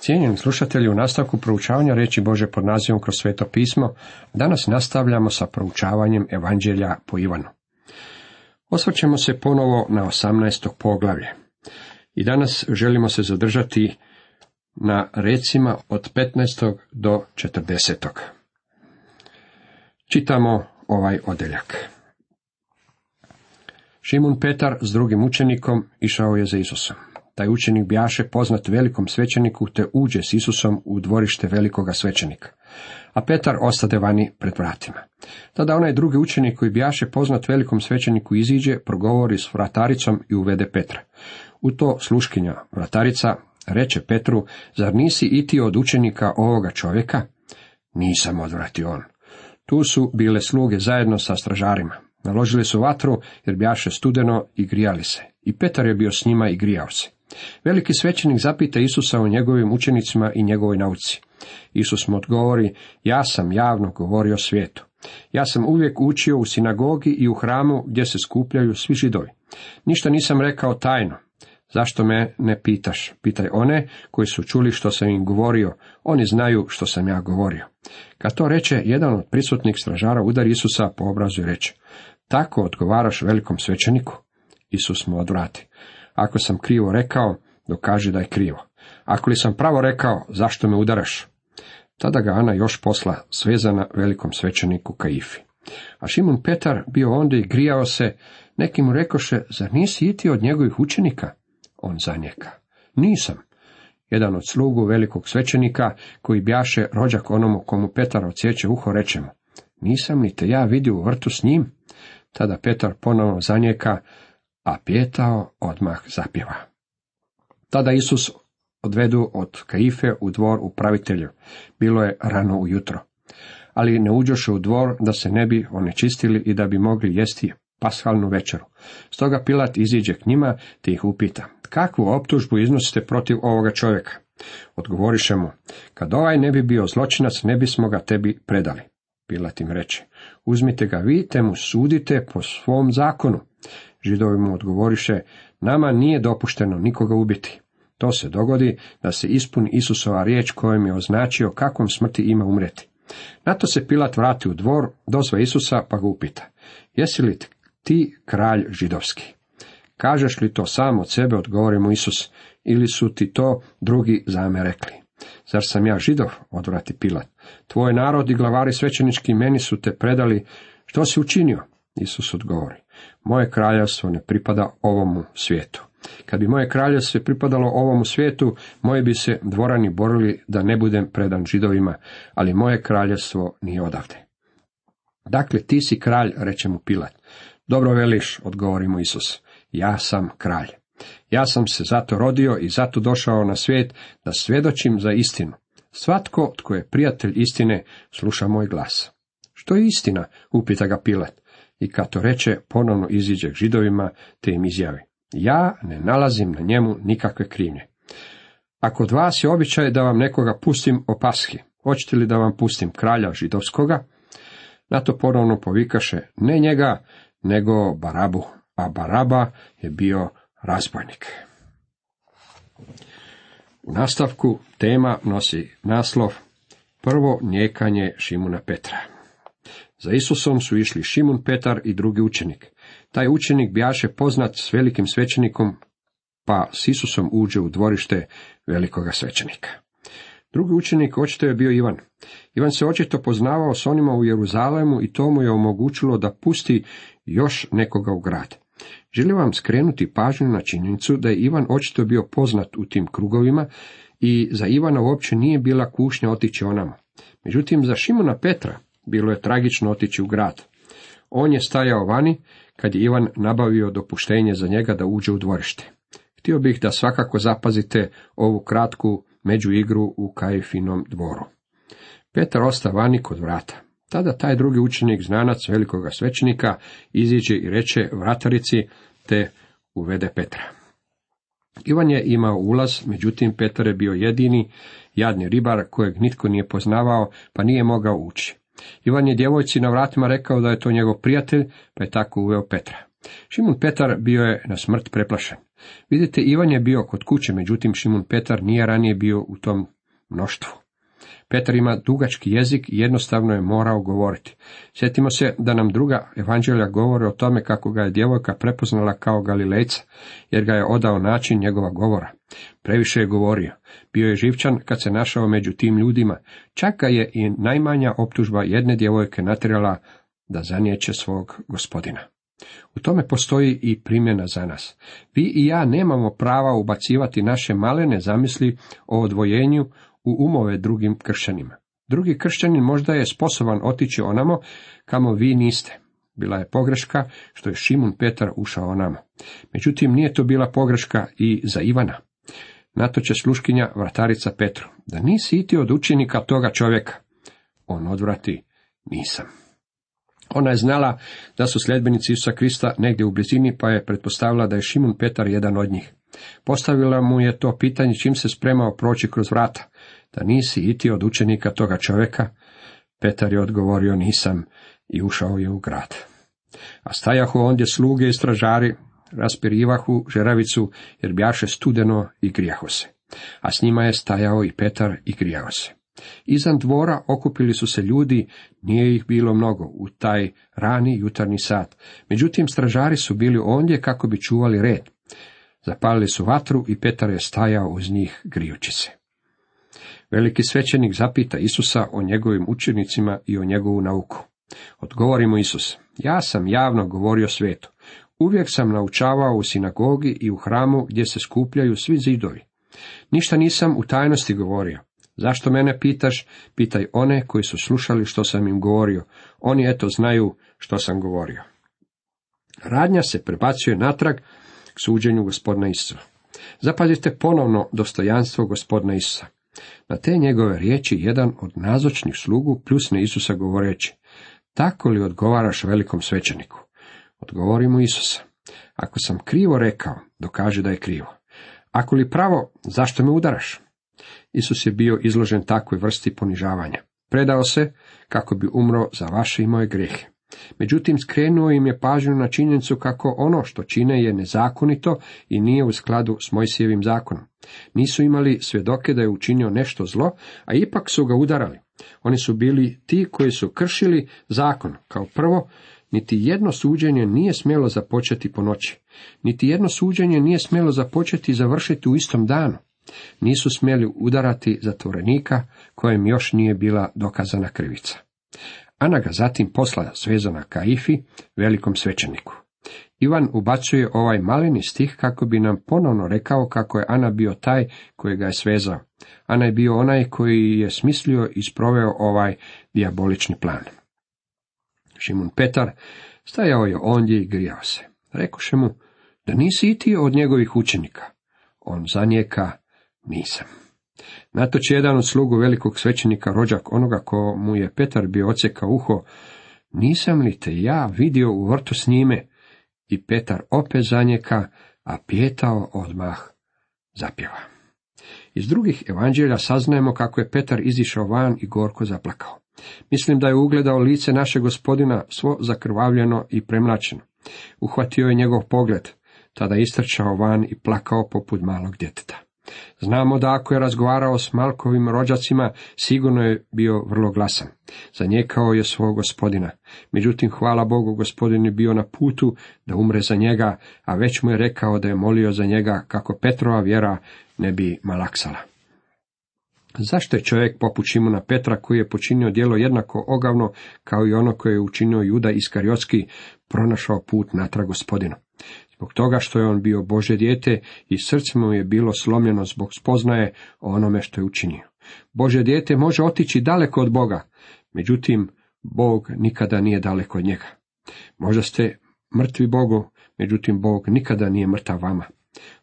Cijenjeni slušatelji, u nastavku proučavanja reći Bože pod nazivom kroz sveto pismo, danas nastavljamo sa proučavanjem Evanđelja po Ivanu. Osvrćemo se ponovo na 18. poglavlje. I danas želimo se zadržati na recima od 15. do 40. Čitamo ovaj odeljak. Šimun Petar s drugim učenikom išao je za Isusom. Taj učenik bjaše poznat velikom svećeniku, te uđe s Isusom u dvorište velikoga svećenika. A Petar ostade vani pred vratima. Tada onaj drugi učenik koji bjaše poznat velikom svećeniku iziđe, progovori s vrataricom i uvede Petra. U to sluškinja vratarica reče Petru, zar nisi i ti od učenika ovoga čovjeka? Nisam, odvratio on. Tu su bile sluge zajedno sa stražarima. Naložili su vatru jer bjaše studeno i grijali se. I Petar je bio s njima i grijao se. Veliki svećenik zapita Isusa o njegovim učenicima i njegovoj nauci. Isus mu odgovori, ja sam javno govorio svijetu. Ja sam uvijek učio u sinagogi i u hramu gdje se skupljaju svi židovi. Ništa nisam rekao tajno. Zašto me ne pitaš? Pitaj one koji su čuli što sam im govorio. Oni znaju što sam ja govorio. Kad to reče, jedan od prisutnih stražara udari Isusa po obrazu i reče, tako odgovaraš velikom svećeniku? Isus mu odvrati. Ako sam krivo rekao, dokaži da je krivo. Ako li sam pravo rekao, zašto me udaraš? Tada ga Ana još posla svezana velikom svećeniku Kaifi. A Šimun Petar bio onda i grijao se, neki mu rekoše, zar nisi iti od njegovih učenika? On zanjeka. Nisam. Jedan od slugu velikog svećenika, koji bjaše rođak onomu komu Petar odsjeće uho, reče mu, nisam li te ja vidio u vrtu s njim? Tada Petar ponovno zanjeka, a pjetao odmah zapjeva. Tada Isus odvedu od Kaife u dvor upravitelju. Bilo je rano ujutro. Ali ne uđoše u dvor da se ne bi onečistili i da bi mogli jesti pashalnu večeru. Stoga Pilat iziđe k njima te ih upita, kakvu optužbu iznosite protiv ovoga čovjeka? Odgovoriše mu, kad ovaj ne bi bio zločinac, ne bismo ga tebi predali. Pilat im reče, uzmite ga vi, te mu sudite po svom zakonu. Židovi mu odgovoriše, nama nije dopušteno nikoga ubiti. To se dogodi da se ispuni Isusova riječ kojom je označio kakvom smrti ima umreti. Na to se Pilat vrati u dvor, dozva Isusa pa ga upita, jesi li ti kralj židovski? Kažeš li to sam od sebe, odgovori mu Isus, ili su ti to drugi zame rekli? Zar sam ja židov, odvrati Pilat? Tvoj narod i glavari svećenički meni su te predali, što si učinio? Isus odgovori, moje kraljevstvo ne pripada ovomu svijetu. Kad bi moje kraljevstvo pripadalo ovomu svijetu, moji bi se dvorani borili da ne budem predan židovima, ali moje kraljevstvo nije odavde. Dakle, ti si kralj, reče mu Pilat. Dobro veliš, odgovori mu Isus, ja sam kralj. Ja sam se zato rodio i zato došao na svijet da svjedočim za istinu. Svatko tko je prijatelj istine, sluša moj glas. Što je istina? upita ga Pilat. I kad to reče, ponovno iziđe k židovima, te im izjavi. Ja ne nalazim na njemu nikakve krivnje. Ako od vas je običaj da vam nekoga pustim o hoćete li da vam pustim kralja židovskoga? Na to ponovno povikaše ne njega, nego Barabu, a Baraba je bio razbojnik. U nastavku tema nosi naslov Prvo njekanje Šimuna Petra. Za Isusom su išli Šimun Petar i drugi učenik. Taj učenik bjaše poznat s velikim svećenikom, pa s Isusom uđe u dvorište velikoga svećenika. Drugi učenik očito je bio Ivan. Ivan se očito poznavao s onima u Jeruzalemu i to mu je omogućilo da pusti još nekoga u grad. Želim vam skrenuti pažnju na činjenicu da je Ivan očito bio poznat u tim krugovima i za Ivana uopće nije bila kušnja otići onamo. Međutim, za Šimona Petra bilo je tragično otići u grad. On je stajao vani kad je Ivan nabavio dopuštenje za njega da uđe u dvorište. Htio bih da svakako zapazite ovu kratku međuigru u Kajfinom dvoru. Petar osta vani kod vrata. Tada taj drugi učenik, znanac velikoga svećenika, iziđe i reče vratarici, te uvede Petra. Ivan je imao ulaz, međutim Petar je bio jedini jadni ribar kojeg nitko nije poznavao, pa nije mogao ući. Ivan je djevojci na vratima rekao da je to njegov prijatelj, pa je tako uveo Petra. Šimun Petar bio je na smrt preplašen. Vidite, Ivan je bio kod kuće, međutim Šimun Petar nije ranije bio u tom mnoštvu. Petar ima dugački jezik i jednostavno je morao govoriti. Sjetimo se da nam druga evanđelja govore o tome kako ga je djevojka prepoznala kao Galilejca, jer ga je odao način njegova govora. Previše je govorio. Bio je živčan kad se našao među tim ljudima. Čak ga je i najmanja optužba jedne djevojke natjerala da zanijeće svog gospodina. U tome postoji i primjena za nas. Vi i ja nemamo prava ubacivati naše malene zamisli o odvojenju u umove drugim kršćanima. Drugi kršćanin možda je sposoban otići onamo kamo vi niste. Bila je pogreška što je Šimun Petar ušao onamo. Međutim, nije to bila pogreška i za Ivana. Na će sluškinja vratarica Petru. Da nisi iti od učenika toga čovjeka. On odvrati, nisam. Ona je znala da su sljedbenici Isusa Krista negdje u blizini, pa je pretpostavila da je Šimun Petar jedan od njih. Postavila mu je to pitanje čim se spremao proći kroz vrata. Da nisi iti od učenika toga čovjeka? Petar je odgovorio nisam i ušao je u grad. A stajahu ondje sluge i stražari, raspirivahu žeravicu, jer bjaše studeno i grijaho se. A s njima je stajao i Petar i grijao se. Izan dvora okupili su se ljudi, nije ih bilo mnogo, u taj rani jutarnji sat. Međutim, stražari su bili ondje kako bi čuvali red. Zapalili su vatru i Petar je stajao uz njih grijući se. Veliki svećenik zapita Isusa o njegovim učenicima i o njegovu nauku. Odgovori mu Isus, ja sam javno govorio svijetu. Uvijek sam naučavao u sinagogi i u hramu gdje se skupljaju svi zidovi. Ništa nisam u tajnosti govorio. Zašto mene pitaš? Pitaj one koji su slušali što sam im govorio. Oni eto znaju što sam govorio. Radnja se prebacuje natrag k suđenju gospodina Isusa. Zapazite ponovno dostojanstvo gospodina Isusa. Na te njegove riječi jedan od nazočnih slugu pljusne Isusa govoreći, tako li odgovaraš velikom svećeniku? Odgovori mu Isusa, ako sam krivo rekao, dokaži da je krivo. Ako li pravo, zašto me udaraš? Isus je bio izložen takvoj vrsti ponižavanja. Predao se kako bi umro za vaše i moje grehe. Međutim, skrenuo im je pažnju na činjenicu kako ono što čine je nezakonito i nije u skladu s Mojsijevim zakonom. Nisu imali svjedoke da je učinio nešto zlo, a ipak su ga udarali. Oni su bili ti koji su kršili zakon. Kao prvo, niti jedno suđenje nije smjelo započeti po noći. Niti jedno suđenje nije smjelo započeti i završiti u istom danu. Nisu smjeli udarati zatvorenika kojem još nije bila dokazana krivica. Ana ga zatim posla svezana Kaifi, velikom svećeniku. Ivan ubacuje ovaj malini stih kako bi nam ponovno rekao kako je Ana bio taj koji ga je svezao. Ana je bio onaj koji je smislio i sproveo ovaj diabolični plan. Šimun Petar stajao je ondje i grijao se. Rekoše mu, da nisi i od njegovih učenika. On zanijeka, nisam. Natoč jedan od slugu velikog svećenika, rođak onoga ko mu je Petar bio ocekao uho, nisam li te ja vidio u vrtu s njime? I Petar opet zanjeka, a pjetao odmah zapjeva. Iz drugih evanđelja saznajemo kako je Petar izišao van i gorko zaplakao. Mislim da je ugledao lice našeg gospodina svo zakrvavljeno i premlačeno. Uhvatio je njegov pogled, tada istrčao van i plakao poput malog djeteta. Znamo da ako je razgovarao s Malkovim rođacima, sigurno je bio vrlo glasan. Zanijekao je svog gospodina. Međutim, hvala Bogu, gospodin je bio na putu da umre za njega, a već mu je rekao da je molio za njega kako Petrova vjera ne bi malaksala. Zašto je čovjek poput Šimuna Petra, koji je počinio djelo jednako ogavno kao i ono koje je učinio Juda Iskariotski, pronašao put natrag gospodinu? Zbog toga što je on bio Bože dijete i srce mu je bilo slomljeno zbog spoznaje o onome što je učinio. Bože dijete može otići daleko od Boga, međutim, Bog nikada nije daleko od njega. Možda ste mrtvi Bogu, međutim, Bog nikada nije mrtav vama.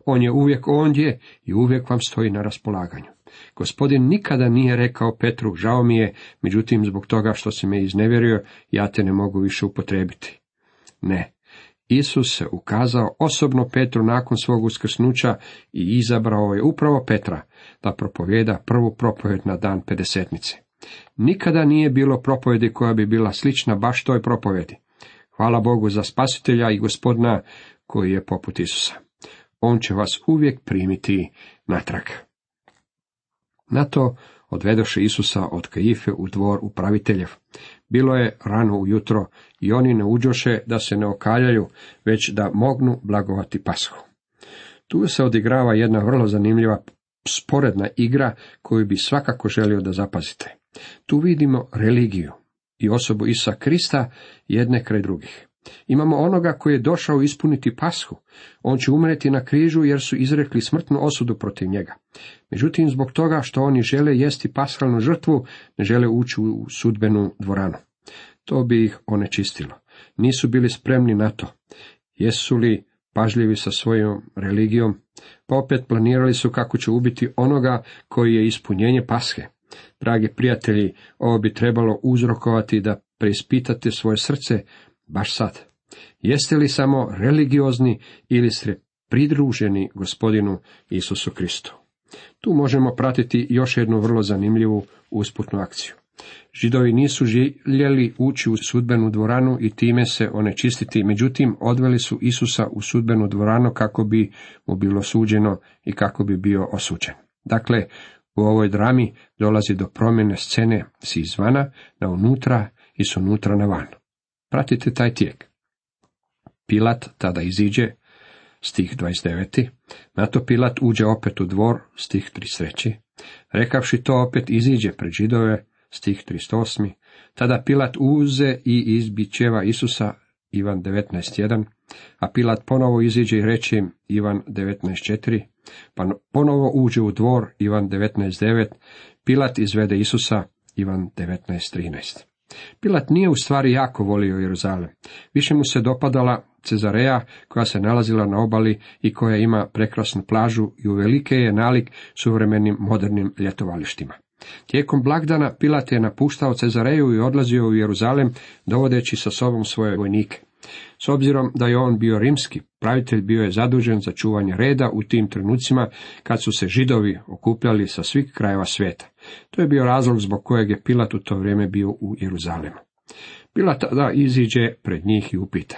On je uvijek ondje i uvijek vam stoji na raspolaganju. Gospodin nikada nije rekao Petru, žao mi je, međutim, zbog toga što si me iznevjerio, ja te ne mogu više upotrebiti. Ne, Isus se ukazao osobno Petru nakon svog uskrsnuća i izabrao je upravo Petra da propovjeda prvu propovjed na dan pedesetnice. Nikada nije bilo propovjedi koja bi bila slična baš toj propovjedi. Hvala Bogu za spasitelja i gospodina koji je poput Isusa. On će vas uvijek primiti natrag. Na to odvedoše Isusa od Kajife u dvor upraviteljev. Bilo je rano ujutro i oni ne uđoše da se ne okaljaju, već da mognu blagovati pashu. Tu se odigrava jedna vrlo zanimljiva sporedna igra koju bi svakako želio da zapazite. Tu vidimo religiju i osobu Isa Krista jedne kraj drugih. Imamo onoga koji je došao ispuniti pashu. On će umreti na križu jer su izrekli smrtnu osudu protiv njega. Međutim, zbog toga što oni žele jesti pashalnu žrtvu, ne žele ući u sudbenu dvoranu. To bi ih onečistilo. Nisu bili spremni na to. Jesu li pažljivi sa svojom religijom? Pa opet planirali su kako će ubiti onoga koji je ispunjenje pashe. Dragi prijatelji, ovo bi trebalo uzrokovati da preispitate svoje srce baš sad. Jeste li samo religiozni ili ste pridruženi gospodinu Isusu Kristu? Tu možemo pratiti još jednu vrlo zanimljivu usputnu akciju. Židovi nisu željeli ući u sudbenu dvoranu i time se onečistiti, međutim odveli su Isusa u sudbenu dvoranu kako bi mu bilo suđeno i kako bi bio osuđen. Dakle, u ovoj drami dolazi do promjene scene s izvana na unutra i s unutra na van. Pratite taj tijek. Pilat tada iziđe, stih 29. Na to Pilat uđe opet u dvor, stih 33. Rekavši to opet iziđe pred židove, stih 38. Tada Pilat uze i izbićeva Isusa, Ivan 19.1. A Pilat ponovo iziđe i reče im, Ivan 19.4. Pa ponovo uđe u dvor, Ivan 19.9. Pilat izvede Isusa, Ivan 19.13. Pilat nije u stvari jako volio Jeruzalem. Više mu se dopadala Cezareja koja se nalazila na obali i koja ima prekrasnu plažu i uvelike je nalik suvremenim modernim ljetovalištima. Tijekom blagdana Pilat je napuštao Cezareju i odlazio u Jeruzalem, dovodeći sa sobom svoje vojnike. S obzirom da je on bio rimski, pravitelj bio je zadužen za čuvanje reda u tim trenucima kad su se židovi okupljali sa svih krajeva svijeta. To je bio razlog zbog kojeg je Pilat u to vrijeme bio u Jeruzalemu. Pilat tada iziđe pred njih i upita.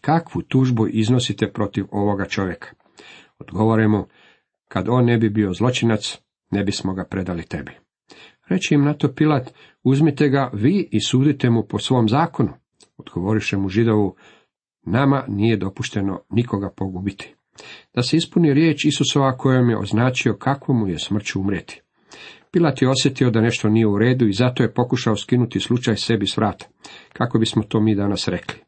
Kakvu tužbu iznosite protiv ovoga čovjeka? Odgovore mu, kad on ne bi bio zločinac, ne bismo ga predali tebi. Reći im na to Pilat, uzmite ga vi i sudite mu po svom zakonu. Odgovoriše mu židovu, nama nije dopušteno nikoga pogubiti. Da se ispuni riječ Isusova kojom je označio kako mu je smrću umreti. Pilat je osjetio da nešto nije u redu i zato je pokušao skinuti slučaj sebi s vrata. Kako bismo to mi danas rekli?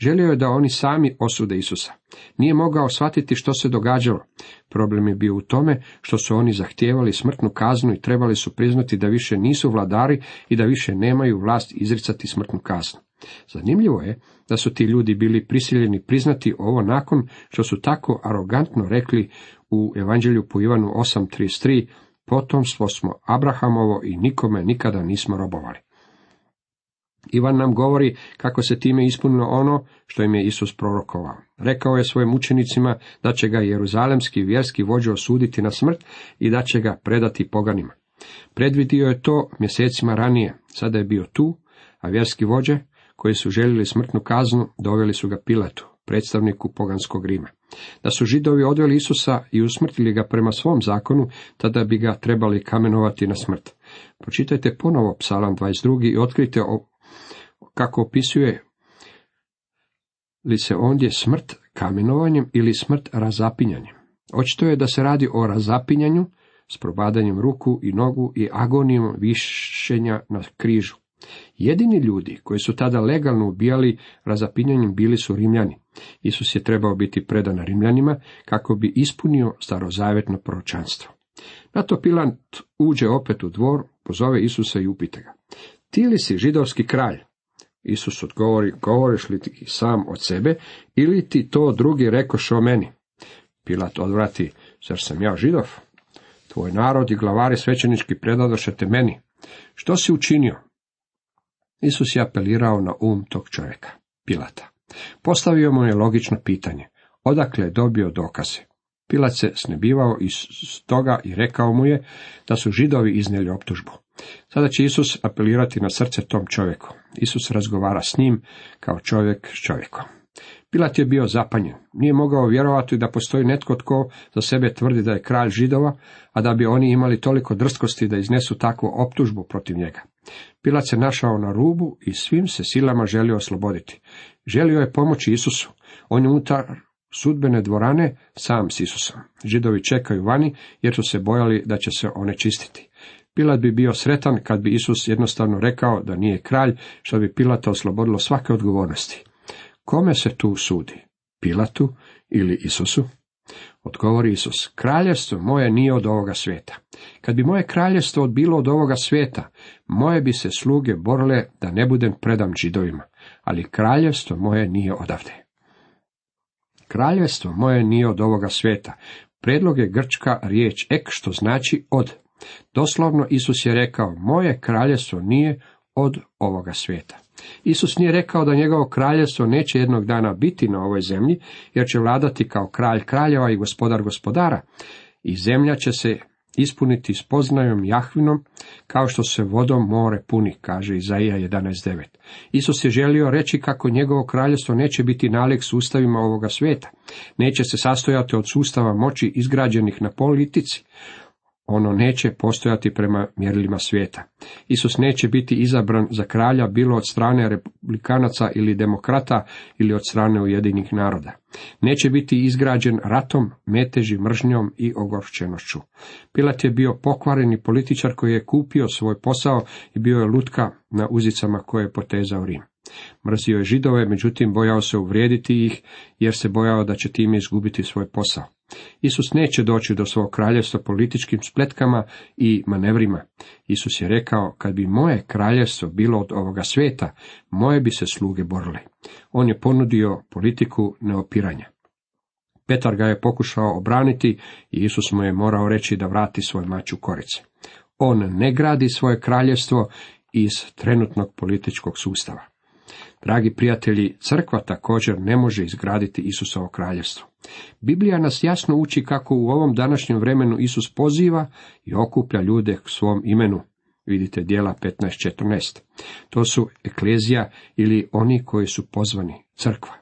Želio je da oni sami osude Isusa. Nije mogao shvatiti što se događalo. Problem je bio u tome što su oni zahtijevali smrtnu kaznu i trebali su priznati da više nisu vladari i da više nemaju vlast izricati smrtnu kaznu. Zanimljivo je da su ti ljudi bili prisiljeni priznati ovo nakon što su tako arogantno rekli u Evanđelju po Ivanu 8.33 potomstvo smo Abrahamovo i nikome nikada nismo robovali. Ivan nam govori kako se time ispunilo ono što im je Isus prorokovao. Rekao je svojim učenicima da će ga jeruzalemski vjerski vođa osuditi na smrt i da će ga predati poganima. Predvidio je to mjesecima ranije, sada je bio tu, a vjerski vođe, koji su željeli smrtnu kaznu, doveli su ga Pilatu, predstavniku poganskog Rima. Da su židovi odveli Isusa i usmrtili ga prema svom zakonu, tada bi ga trebali kamenovati na smrt. Pročitajte ponovo psalam 22. i otkrite kako opisuje li se ondje smrt kamenovanjem ili smrt razapinjanjem. Očito je da se radi o razapinjanju s probadanjem ruku i nogu i agonijom višenja na križu. Jedini ljudi koji su tada legalno ubijali razapinjanjem bili su Rimljani. Isus je trebao biti predan Rimljanima kako bi ispunio starozavetno proročanstvo. Na to uđe opet u dvor, pozove Isusa i upita ga. Ti li si židovski kralj? Isus odgovori, govoriš li ti sam od sebe, ili ti to drugi rekoše o meni? Pilat odvrati, zar sam ja židov? Tvoj narod i glavari svećenički predadoše te meni. Što si učinio? Isus je apelirao na um tog čovjeka, Pilata. Postavio mu je logično pitanje, odakle je dobio dokaze. Pilat se snebivao iz toga i rekao mu je da su židovi iznijeli optužbu. Sada će Isus apelirati na srce tom čovjeku. Isus razgovara s njim kao čovjek s čovjekom. Pilat je bio zapanjen. Nije mogao vjerovati da postoji netko tko za sebe tvrdi da je kralj židova, a da bi oni imali toliko drskosti da iznesu takvu optužbu protiv njega. Pilat se našao na rubu i svim se silama želio osloboditi. Želio je pomoći Isusu. On je unutar sudbene dvorane sam s Isusom. Židovi čekaju vani jer su se bojali da će se one čistiti. Pilat bi bio sretan kad bi Isus jednostavno rekao da nije kralj, što bi Pilata oslobodilo svake odgovornosti. Kome se tu sudi? Pilatu ili Isusu? Odgovori Isus, kraljevstvo moje nije od ovoga svijeta. Kad bi moje kraljevstvo bilo od ovoga svijeta, moje bi se sluge borile da ne budem predam židovima, ali kraljevstvo moje nije odavde. Kraljevstvo moje nije od ovoga svijeta. Predlog je grčka riječ ek, što znači od. Doslovno Isus je rekao, moje kraljevstvo nije od ovoga svijeta. Isus nije rekao da njegovo kraljevstvo neće jednog dana biti na ovoj zemlji, jer će vladati kao kralj kraljeva i gospodar gospodara. I zemlja će se ispuniti spoznajom Jahvinom, kao što se vodom more puni, kaže Izaija 11.9. Isus je želio reći kako njegovo kraljevstvo neće biti nalik sustavima ovoga svijeta. Neće se sastojati od sustava moći izgrađenih na politici ono neće postojati prema mjerilima svijeta. Isus neće biti izabran za kralja bilo od strane republikanaca ili demokrata ili od strane Ujedinih naroda. Neće biti izgrađen ratom, meteži, mržnjom i ogorčenošću. Pilat je bio pokvareni političar koji je kupio svoj posao i bio je lutka na uzicama koje je potezao Rim. Mrzio je židove, međutim bojao se uvrijediti ih, jer se bojao da će time izgubiti svoj posao. Isus neće doći do svog kraljevstva političkim spletkama i manevrima. Isus je rekao, kad bi moje kraljevstvo bilo od ovoga svijeta, moje bi se sluge borile. On je ponudio politiku neopiranja. Petar ga je pokušao obraniti i Isus mu je morao reći da vrati svoj mač u korice. On ne gradi svoje kraljevstvo iz trenutnog političkog sustava. Dragi prijatelji, crkva također ne može izgraditi Isusovo kraljevstvo. Biblija nas jasno uči kako u ovom današnjem vremenu Isus poziva i okuplja ljude k svom imenu. Vidite dijela 15.14. To su eklezija ili oni koji su pozvani, crkva.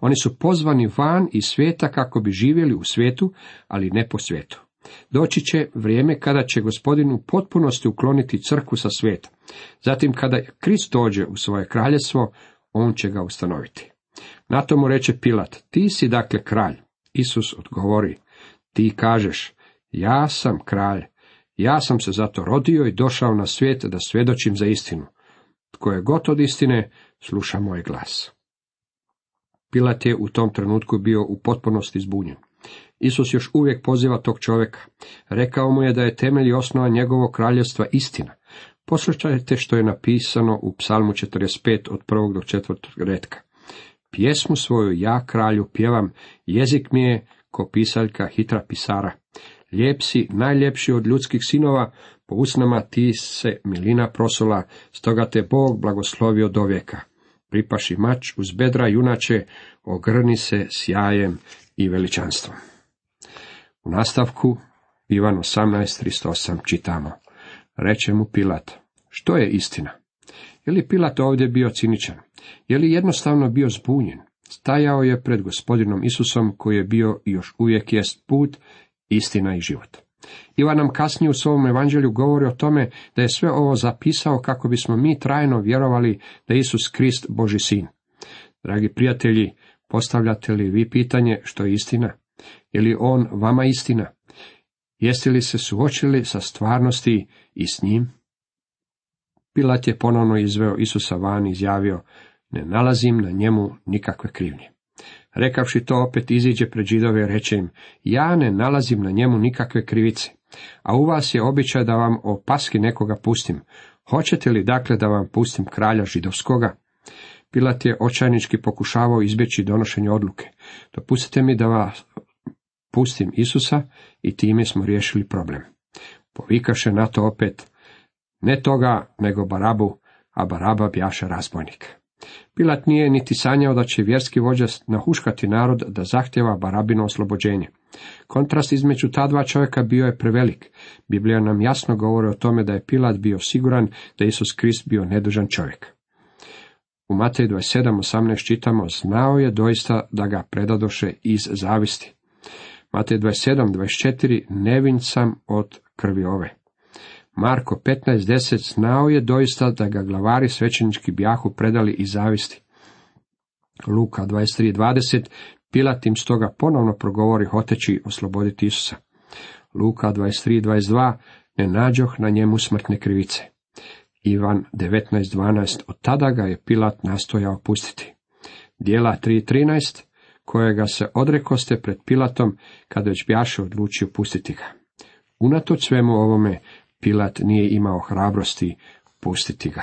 Oni su pozvani van iz svijeta kako bi živjeli u svijetu, ali ne po svijetu. Doći će vrijeme kada će gospodin u potpunosti ukloniti crkvu sa svijeta. Zatim kada Krist dođe u svoje kraljevstvo, on će ga ustanoviti. Na to mu reče Pilat, ti si dakle kralj. Isus odgovori, ti kažeš, ja sam kralj, ja sam se zato rodio i došao na svijet da svjedočim za istinu. Tko je god od istine, sluša moj glas. Pilat je u tom trenutku bio u potpunosti zbunjen. Isus još uvijek poziva tog čovjeka. Rekao mu je da je temelj i osnova njegovog kraljevstva istina. Poslušajte što je napisano u psalmu 45 od prvog do četvrtog redka. Pjesmu svoju ja kralju pjevam, jezik mi je ko pisaljka hitra pisara. Lijep si, najljepši od ljudskih sinova, po usnama ti se milina prosola, stoga te Bog blagoslovio do vijeka. Pripaši mač uz bedra junače, ogrni se sjajem i veličanstvom. U nastavku Ivan 18.308 čitamo. Reče mu Pilat, što je istina? Je li Pilat ovdje bio ciničan? Je li jednostavno bio zbunjen? Stajao je pred gospodinom Isusom koji je bio i još uvijek jest put, istina i život. Ivan nam kasnije u svom evanđelju govori o tome da je sve ovo zapisao kako bismo mi trajno vjerovali da Isus Krist Boži sin. Dragi prijatelji, postavljate li vi pitanje što je istina? Je li on vama istina? Jeste li se suočili sa stvarnosti i s njim? Pilat je ponovno izveo Isusa van i izjavio, ne nalazim na njemu nikakve krivnje. Rekavši to opet iziđe pred židove reče im, ja ne nalazim na njemu nikakve krivice, a u vas je običaj da vam o paski nekoga pustim. Hoćete li dakle da vam pustim kralja židovskoga? Pilat je očajnički pokušavao izbjeći donošenje odluke. Dopustite mi da vas pustim Isusa i time smo riješili problem. Povikaše na to opet, ne toga, nego Barabu, a Baraba bjaše razbojnik. Pilat nije niti sanjao da će vjerski vođa nahuškati narod da zahtjeva Barabino oslobođenje. Kontrast između ta dva čovjeka bio je prevelik. Biblija nam jasno govori o tome da je Pilat bio siguran da Isus Krist bio nedužan čovjek. U Mateju 27.18 čitamo, znao je doista da ga predadoše iz zavisti. Matej 27.24, nevin sam od krvi ove. Marko 15.10, znao je doista da ga glavari svećenički bjahu predali iz zavisti. Luka 23.20, Pilat im stoga ponovno progovori hoteći osloboditi Isusa. Luka 23.22, ne nađoh na njemu smrtne krivice. Ivan 19.12. Od tada ga je Pilat nastojao pustiti. Dijela 3.13. Kojega se odrekoste pred Pilatom, kada već bjaše odlučio pustiti ga. Unatoč svemu ovome, Pilat nije imao hrabrosti pustiti ga.